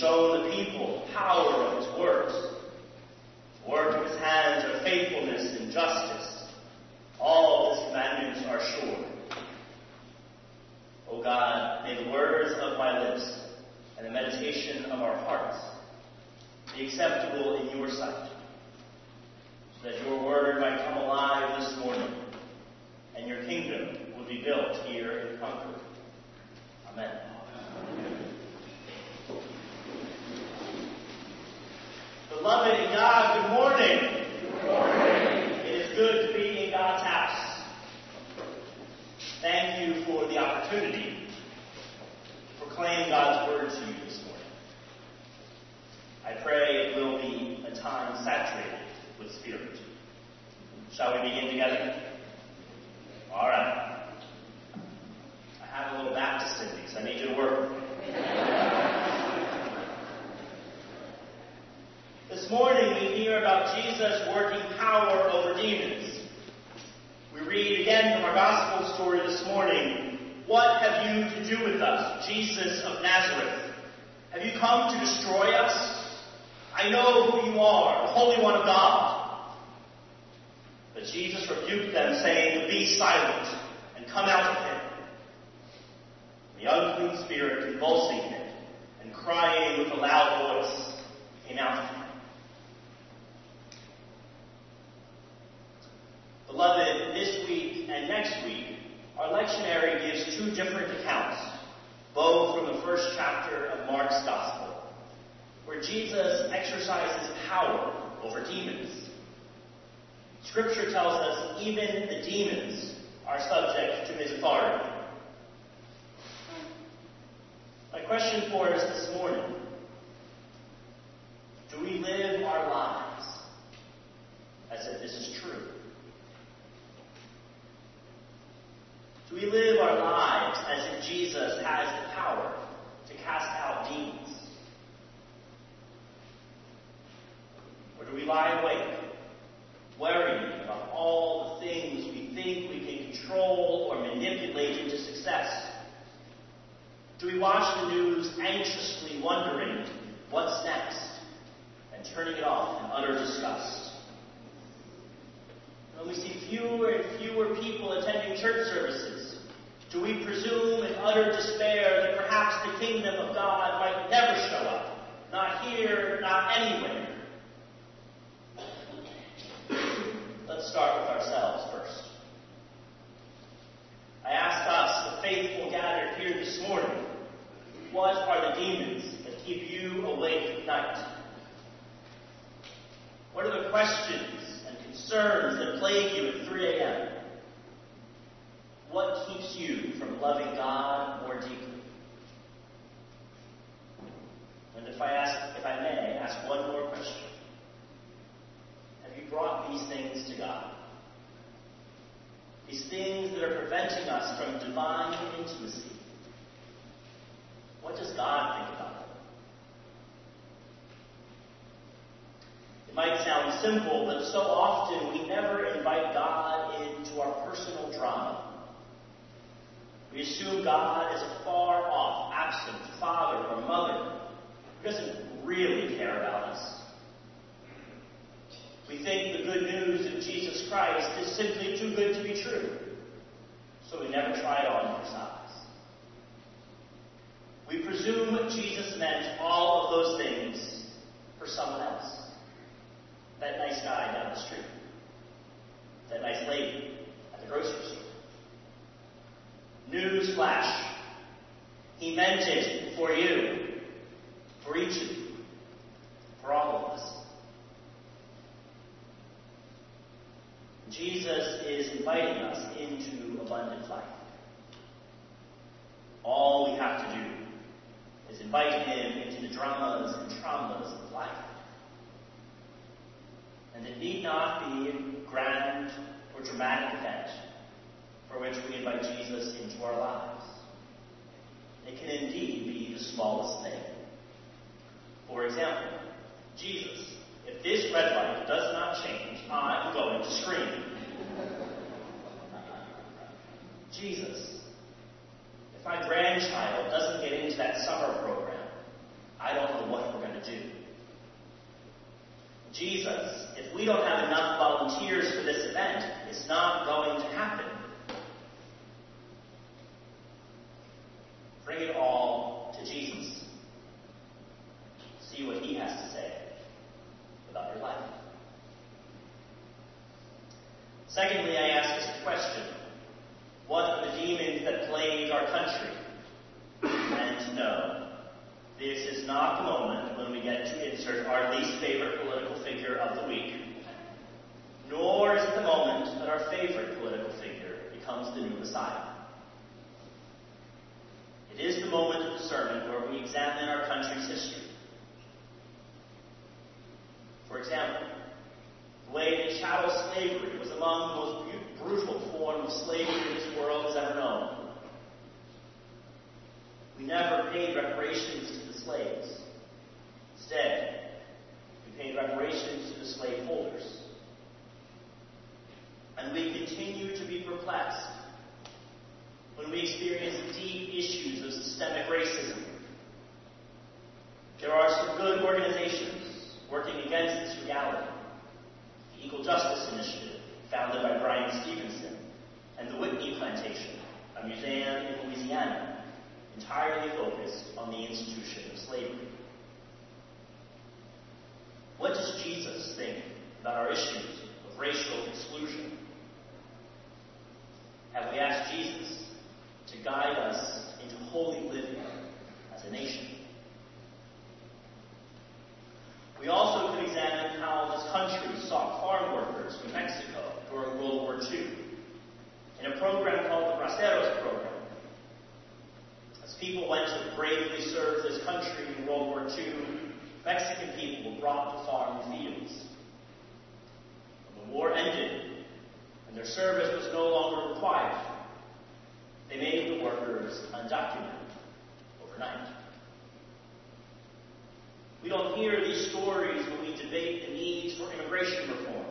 shown the people power of his works. The work of his hands are faithfulness and justice. All his commandments are sure. O God, may the words of my lips and the meditation of our hearts be acceptable in your sight so that your word might come alive this morning and your kingdom will be built here in Concord. Amen. Beloved in God, good morning. Good morning. It is good to be in God's house. Thank you for the opportunity to proclaim God's word to you this morning. I pray it will be a time saturated with Spirit. Shall we begin together? All right. I have a little Baptist in me, so I need you to work. this morning we hear about Jesus working power over demons. We read again from our gospel story this morning. What have you to do with us, Jesus of Nazareth? Have you come to destroy us? I know who you are, the Holy One of God. But Jesus rebuked them, saying, Be silent and come out of him. The unclean spirit, convulsing him and crying with a loud voice, came out of him. Beloved, this week and next week, our lectionary gives two different accounts, both from the first chapter of Mark's Gospel where Jesus exercises power over demons. Scripture tells us even the demons are subject to his authority. My question for us this morning do we live our lives as if this is true? Do we live our lives as if Jesus has the power to cast out demons? Or do we lie awake, worrying about all the things we think we can control or manipulate into success? Do we watch the news anxiously wondering what's next and turning it off in utter disgust? When we see fewer and fewer people attending church services, do we presume in utter despair that perhaps the kingdom of God might never show up? Not here, not anywhere. Let's start with ourselves first. I ask us, the faithful gathered here this morning, what are the demons that keep you awake at night? What are the questions and concerns that plague you at 3 a.m.? What keeps you from loving God more deeply? And if I ask, if I may, ask one more question. Brought these things to God? These things that are preventing us from divine intimacy. What does God think about them? It might sound simple, but so often we never invite God into our personal drama. We assume God is a far off, absent father or mother who doesn't really care about us. We think the good news of Jesus Christ is simply too good to be true, so we never try it on size. We presume Jesus meant all of those things for someone else. That nice guy down the street. That nice lady at the grocery store. Newsflash. He meant it for you, for each of you, for all of us. Jesus is inviting us into abundant life. All we have to do is invite him into the dramas and traumas of life. And it need not be a grand or dramatic event for which we invite Jesus into our lives. It can indeed be the smallest thing. For example, Jesus, if this red light does not change, I'm going to scream. Jesus, if my grandchild doesn't get into that summer program, I don't know what we're going to do. Jesus, if we don't have enough volunteers for this event, it's not going to happen. Bring it all to Jesus. See what he has to say about your life. Secondly, I ask this question What are the demons that plague our country? And no, this is not the moment when we get to insert our least favorite political figure of the week. Nor is it the moment that our favorite political figure becomes the new Messiah. It is the moment of the sermon where we examine our country's history. For example, the way that chattel slavery was among the most brutal forms of slavery this world has ever known. We never paid reparations to the slaves. Instead, we paid reparations to the slaveholders. And we continue to be perplexed when we experience deep issues of systemic racism. There are some good organizations working against this reality. Equal Justice Initiative, founded by Bryan Stevenson, and the Whitney Plantation, a museum in Louisiana, entirely focused on the institution of slavery. What does Jesus think about our issues of racial exclusion? Have we asked Jesus to guide us into holy living as a nation? We also could examine how this country sought farm workers from Mexico during World War II in a program called the Braceros Program. As people went to bravely serve this country in World War II, Mexican people were brought to farm fields. When the war ended and their service was no longer required, they made the workers undocumented overnight. We don't hear these stories when we debate the needs for immigration reform.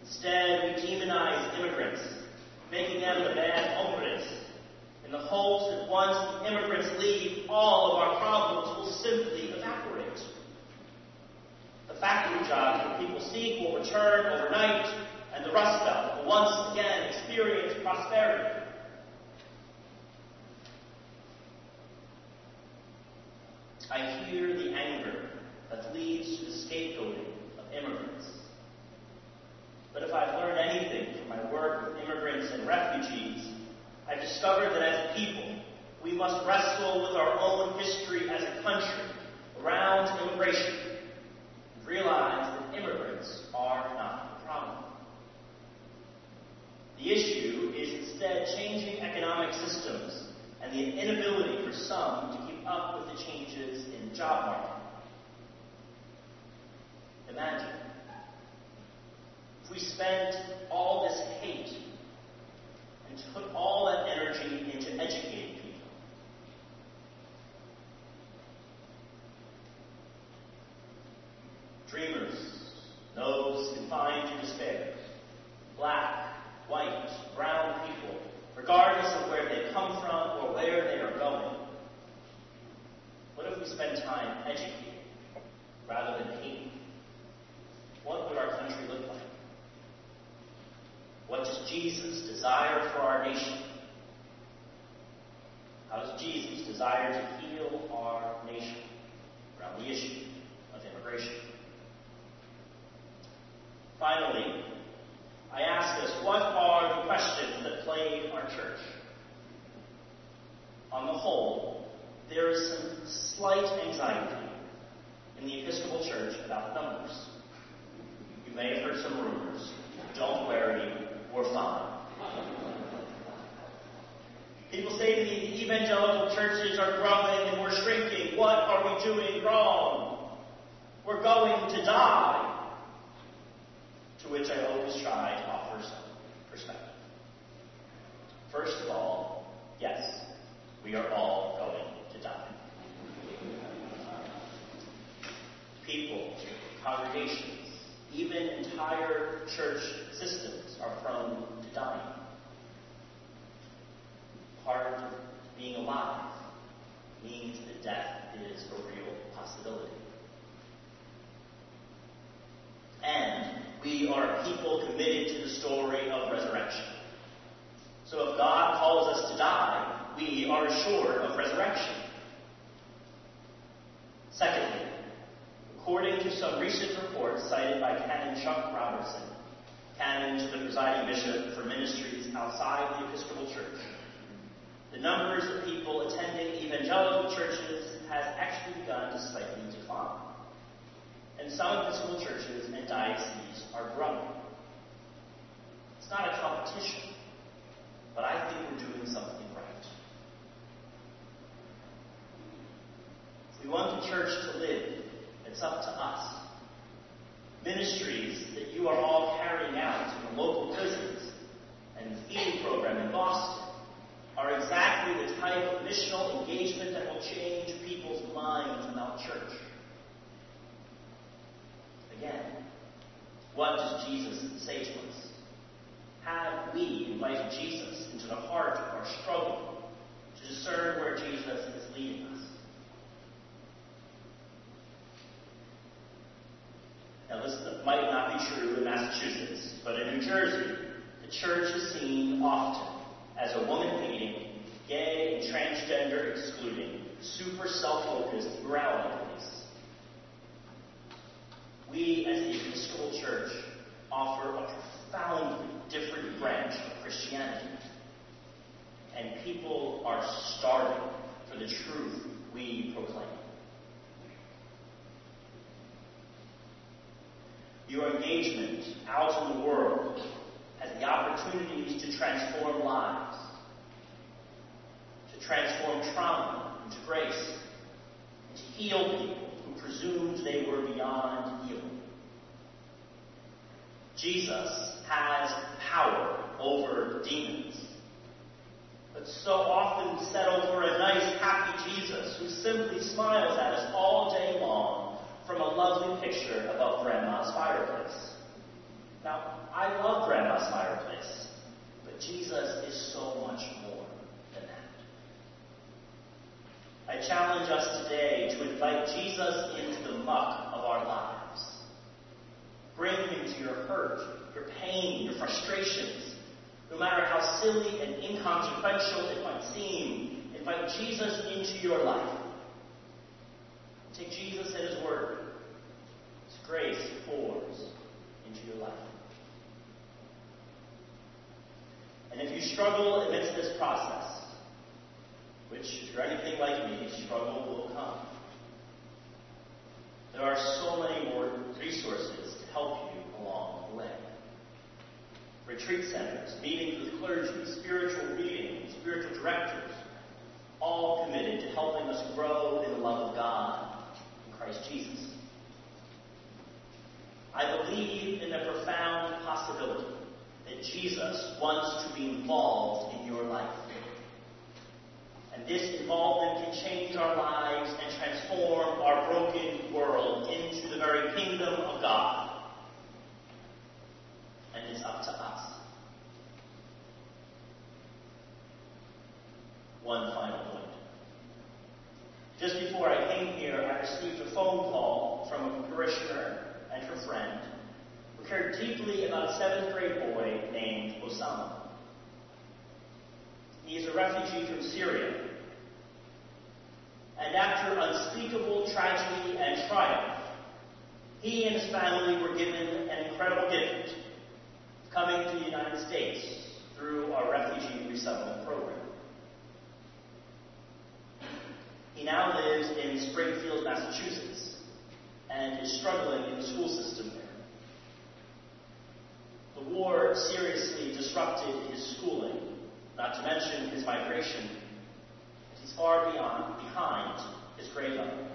Instead, we demonize immigrants, making them the bad hombres, in the hopes that once the immigrants leave, all of our problems will simply evaporate. The factory jobs that people seek will return overnight, and the Rust Belt will once again experience prosperity. I hear the anger that leads to the scapegoating of immigrants. But if I've learned anything from my work with immigrants and refugees, I've discovered that as people, we must wrestle with our own history resurrection. Secondly, according to some recent reports cited by Canon Chuck Robertson, canon to the presiding bishop for ministries outside the Episcopal Church, the numbers of people attending evangelical churches has actually begun to slightly decline and some Episcopal churches and dioceses are growing. It's not a competition, but I think we're doing something right. If we want the church to live, it's up to us. Ministries that you are all carrying out in the local prisons and the feeding program in Boston are exactly the type of missional engagement that will change people's minds about church. Again, what does Jesus say to us? Have we invited Jesus into the heart of our struggle to discern where Jesus is leading us? Now, this might not be true in Massachusetts, but in New Jersey, the church is seen often as a woman hating, gay and transgender excluding, super self focused morality police. We, as the Episcopal Church, offer a profoundly different branch of Christianity. And people are starving for the truth we proclaim. Your engagement out in the world has the opportunities to transform lives, to transform trauma into grace, and to heal people who presumed they were beyond healing. Jesus has power over demons. But so often settle for a nice, happy Jesus who simply smiles at us all day long from a lovely picture above Grandma's fireplace. Now, I love Grandma's fireplace, but Jesus is so much more than that. I challenge us today to invite Jesus into the muck of our lives. Bring him to your hurt, your pain, your frustrations. No matter how silly and inconsequential it might seem, invite Jesus into your life. Take Jesus at his word. His grace pours into your life. And if you struggle amidst this process, which, if you're anything like me, struggle will come. There are so many more resources to help you along the way. Retreat centers, meetings with clergy, spiritual reading, spiritual directors, all committed to helping us grow in the love of God Christ Jesus. I believe in the profound possibility that Jesus wants to be involved in your life. And this involvement can change our lives and transform our broken world into the very kingdom of God. And it's up to us. One final came here, I received a phone call from a parishioner and her friend who cared deeply about a seventh grade boy named Osama. He is a refugee from Syria. And after unspeakable tragedy and triumph, he and his family were given an incredible gift coming to the United States through our refugee resettlement program. He now lives in Springfield, Massachusetts, and is struggling in the school system there. The war seriously disrupted his schooling, not to mention his migration. He's far beyond, behind his grade level.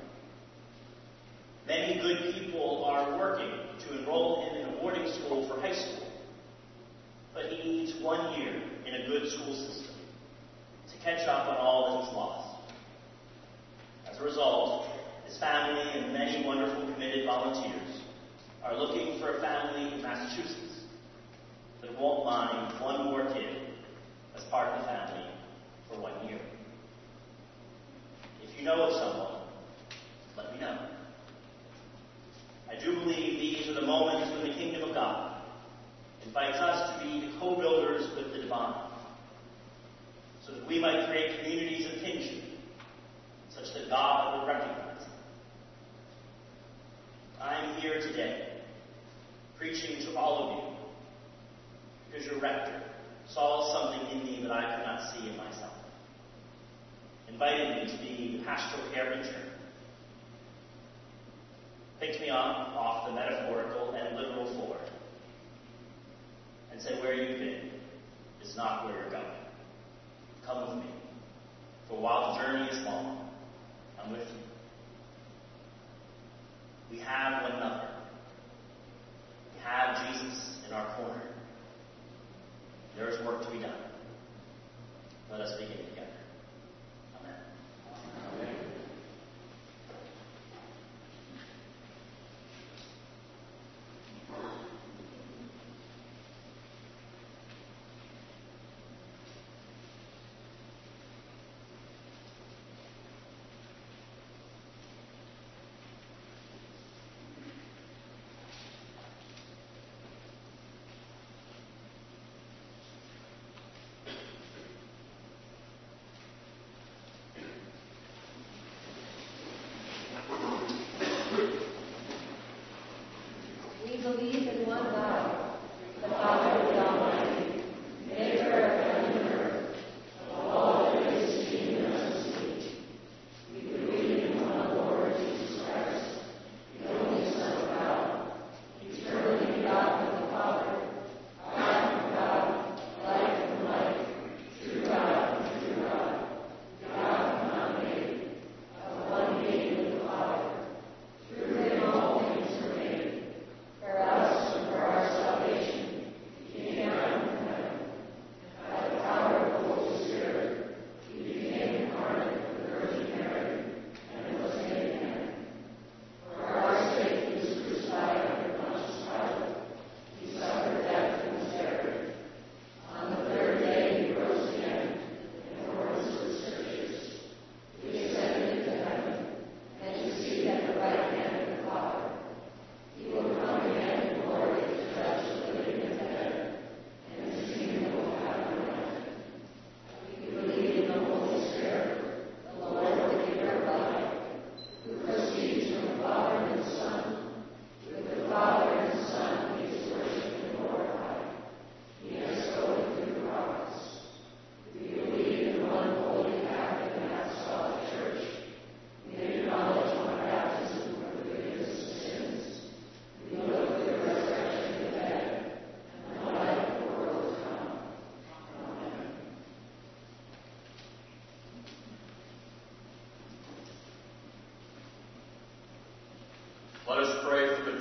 Many good people are working to enroll him in a boarding school for high school, but he needs one year in a good school system to catch up on all that he's lost. As a result, his family and many wonderful committed volunteers are looking for a family in Massachusetts that won't mind one more kid as part of the family for one year. If you know of someone, let me know. I do believe these are the moments when the kingdom of God invites us to be co-builders with the divine, so that we might create communities of kinship such that God will recognize them. I am here today preaching to all of you because your rector saw something in me that I could not see in myself, invited me to be the pastoral care intern, picked me up off the metaphorical and literal floor, and said, Where you've been is not where you're going. Come with me, for while the journey is long, I'm with you. We have one another. We have Jesus in our corner. There is work to be done. Let us begin together.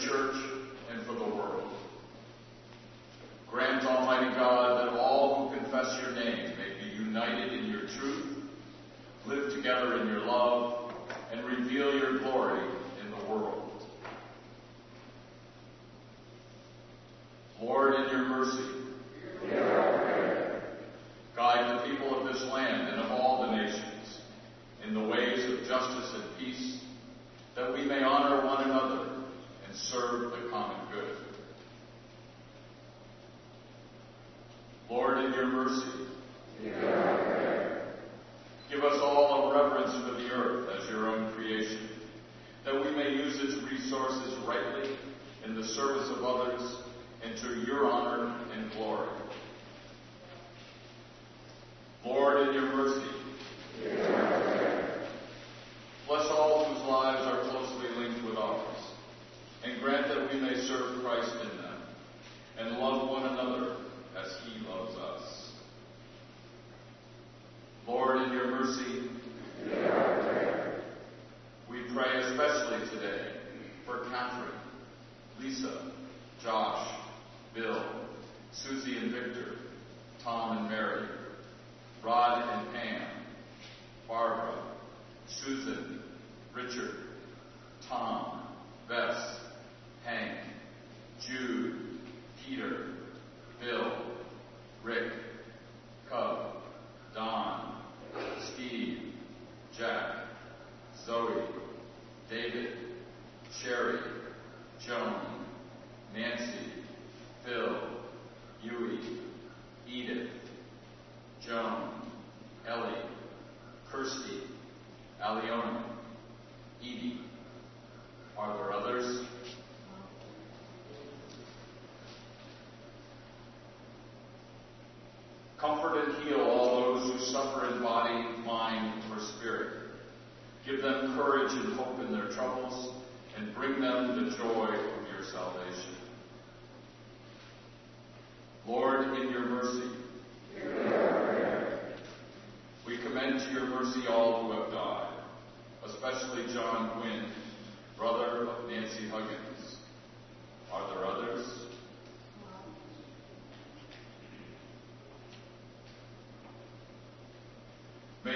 Church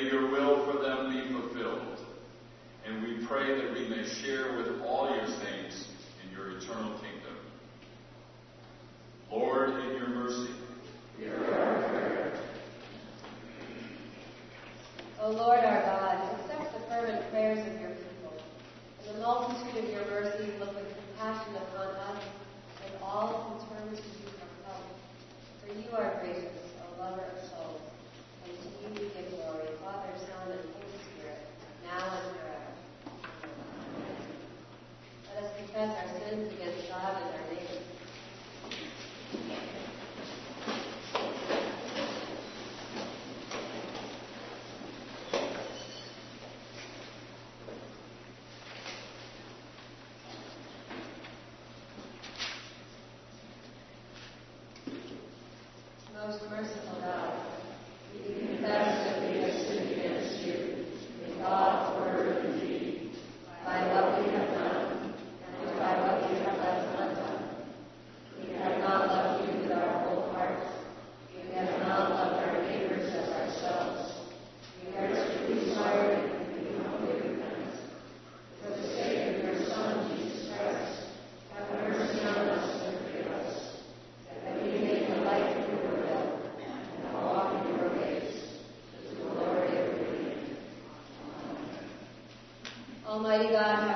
your will for them be fulfilled. And we pray that we may share 和一个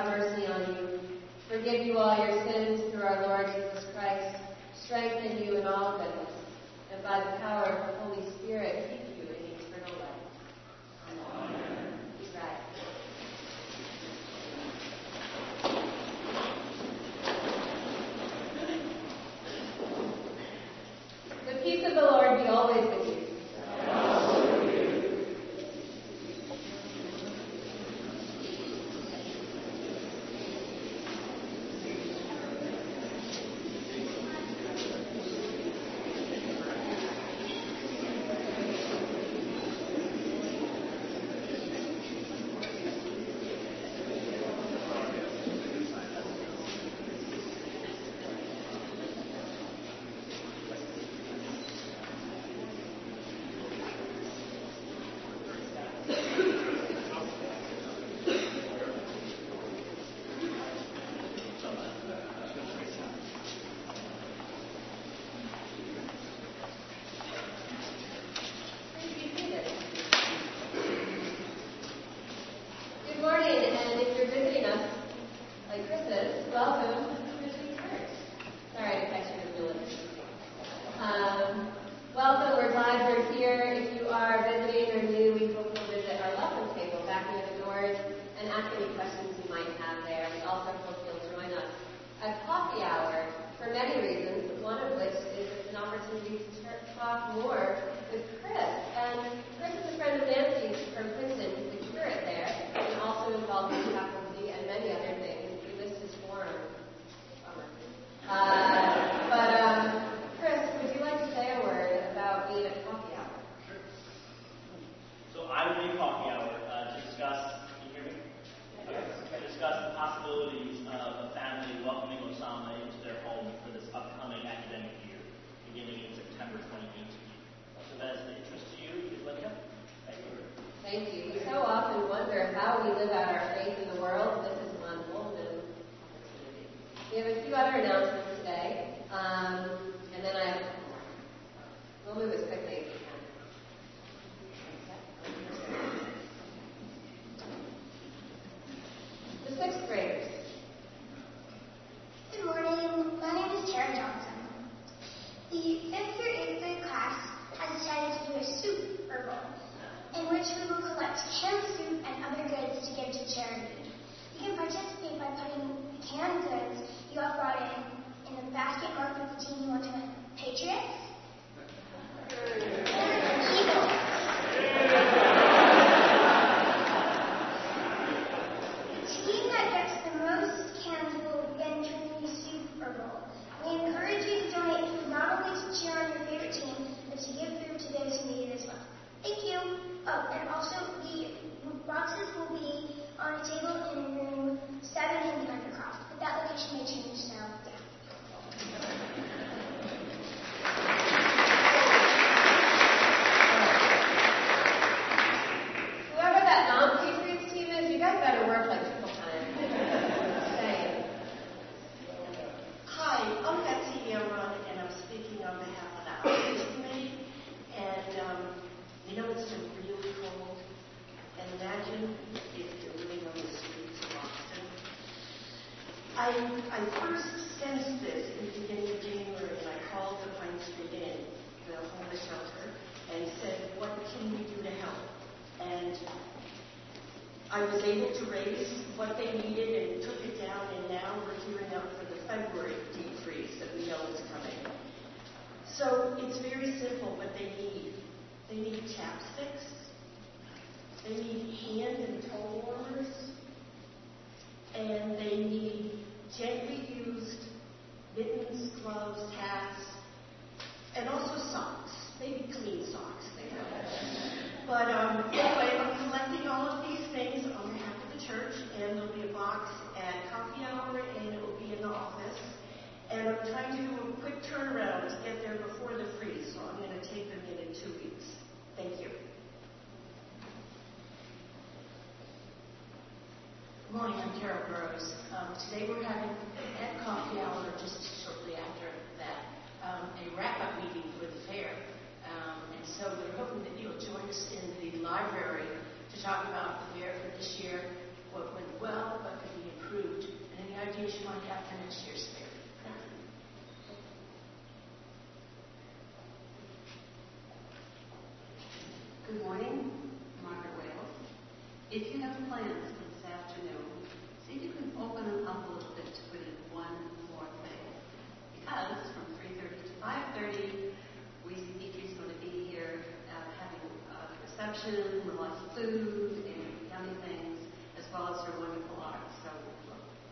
reception with lots of food and yummy things, as well as her wonderful art. So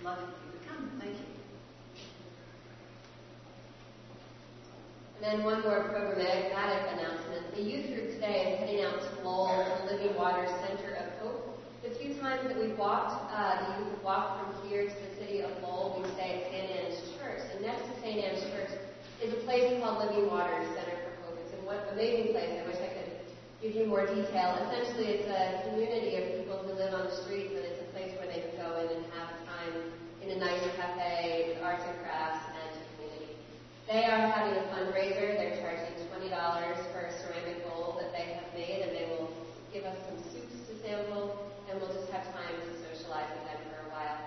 love it if you could come. Thank you. And then one more programmatic announcement. The youth group today is heading out to Lowell, the Living Water Center of Hope. The few times that we've walked, uh, the youth have walked from here to the city of Lowell, we stay at St. Anne's Church. And next to St. Anne's Church is a place called Living Water Center for Hope. It's a amazing place. I wish give you more detail. Essentially, it's a community of people who live on the streets, and it's a place where they can go in and have time in a nice cafe with arts and crafts and community. They are having a fundraiser. They're charging $20 for a ceramic bowl that they have made, and they will give us some soups to sample, and we'll just have time to socialize with them for a while.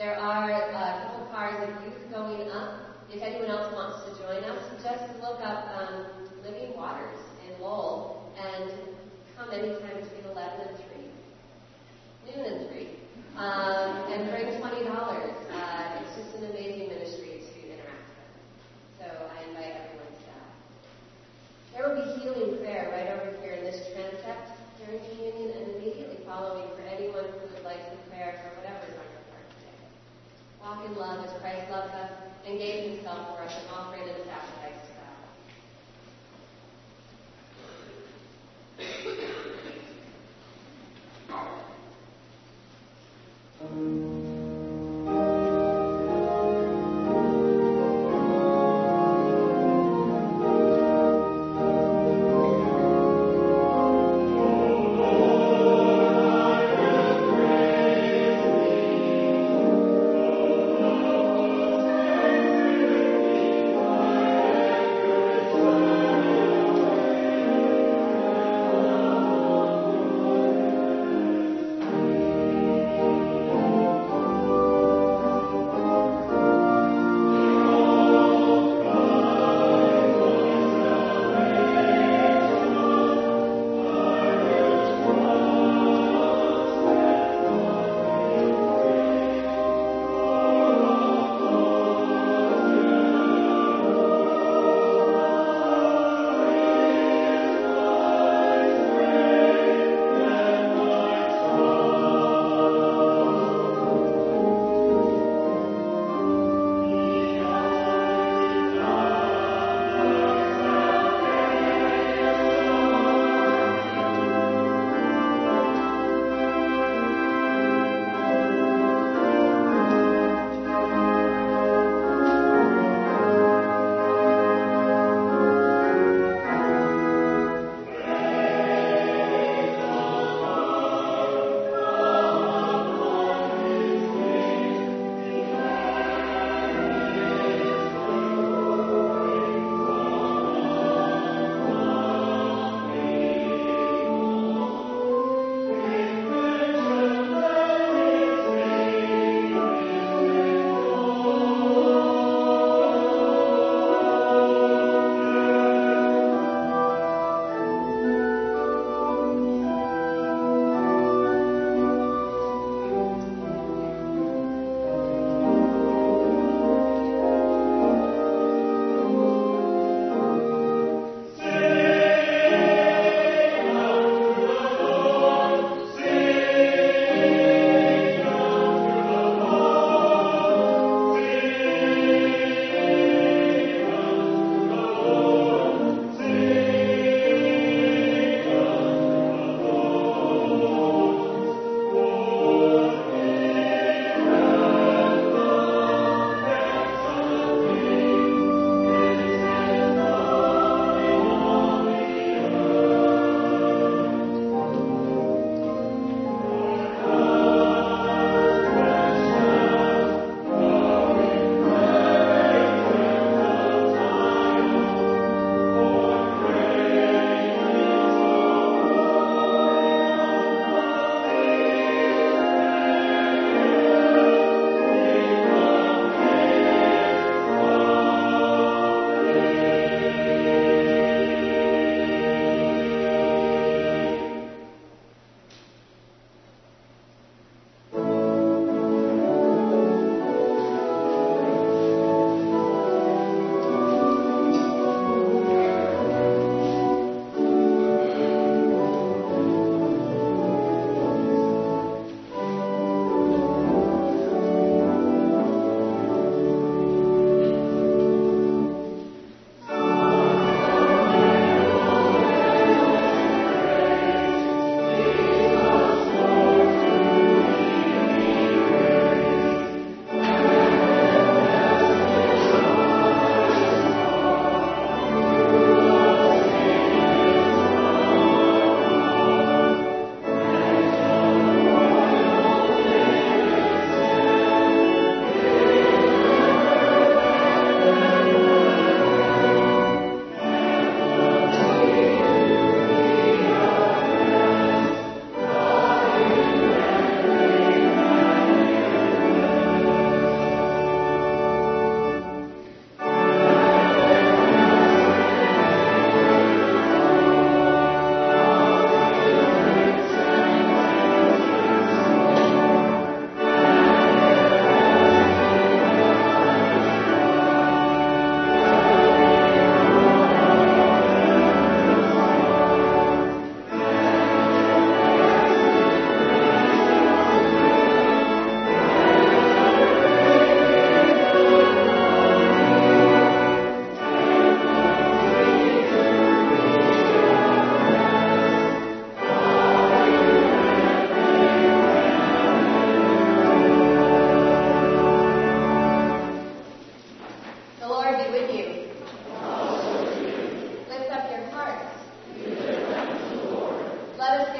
There are uh, a couple cars of youth going up. If anyone else wants to join us, just look up um, Living Waters in Lowell and anytime between 11 and 3, noon and 3, um, and bring $20. Uh, it's just an amazing ministry to interact with. So I invite everyone to that. There will be healing prayer right over here in this transept during communion and immediately following for anyone who would like some prayer for whatever is on your heart today. Walk in love as Christ loves us and gave himself for us, an and a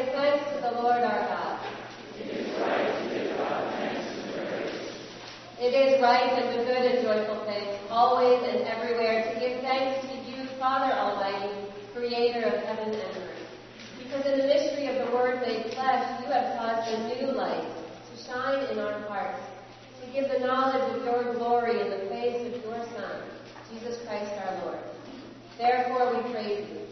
is good to the Lord our God. It is right and good and joyful thing, always and everywhere, to give thanks to you, Father Almighty, creator of heaven and earth. Because in the mystery of the Word made flesh, you have caused a new light to shine in our hearts, to give the knowledge of your glory in the face of your Son, Jesus Christ our Lord. Therefore we praise you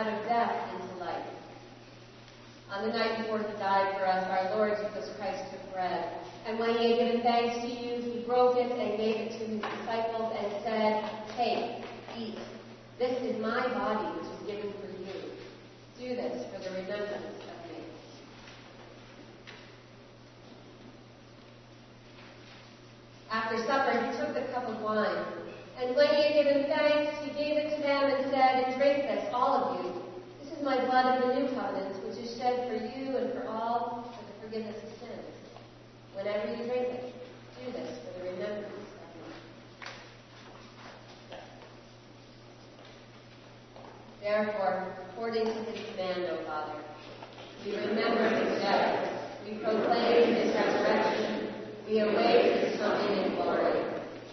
Out of death into life. On the night before he died for us, our Lord Jesus Christ took bread, and when he had given thanks to you, he broke it and gave it to his disciples and said, Take, eat. This is my body which is given for you. Do this for the remembrance of me. After supper, he took the cup of wine, and when he had given thanks, he gave it to them and said, Drink this, all of you. This is my blood of the new covenant, which is shed for you and for all for the forgiveness of sins. Whenever you drink it, do this for the remembrance of me. Therefore, according to his command, O Father, we remember his death, we proclaim his resurrection, we await his coming.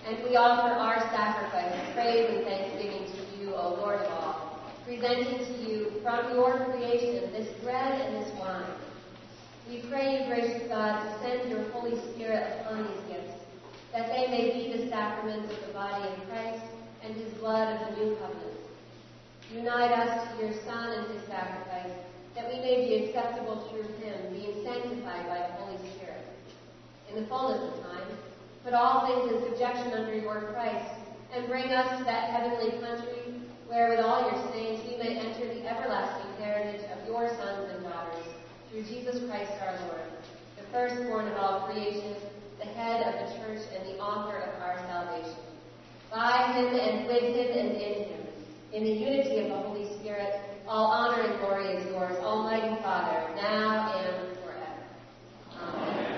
And we offer our sacrifice of praise and thanksgiving to you, O Lord of all, presenting to you from your creation this bread and this wine. We pray gracious God, to send your Holy Spirit upon these gifts, that they may be the sacraments of the body of Christ and his blood of the new covenant. Unite us to your Son and his sacrifice, that we may be acceptable through him, being sanctified by the Holy Spirit. In the fullness of time, put all things in subjection under your Christ, and bring us to that heavenly country where with all your saints we may enter the everlasting heritage of your sons and daughters, through Jesus Christ our Lord, the firstborn of all creation, the head of the church and the author of our salvation. By him and with him and in him, in the unity of the Holy Spirit, all honor and glory is yours, Almighty Father, now and forever. Amen.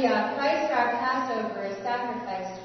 Hallelujah. Christ our Passover is sacrificed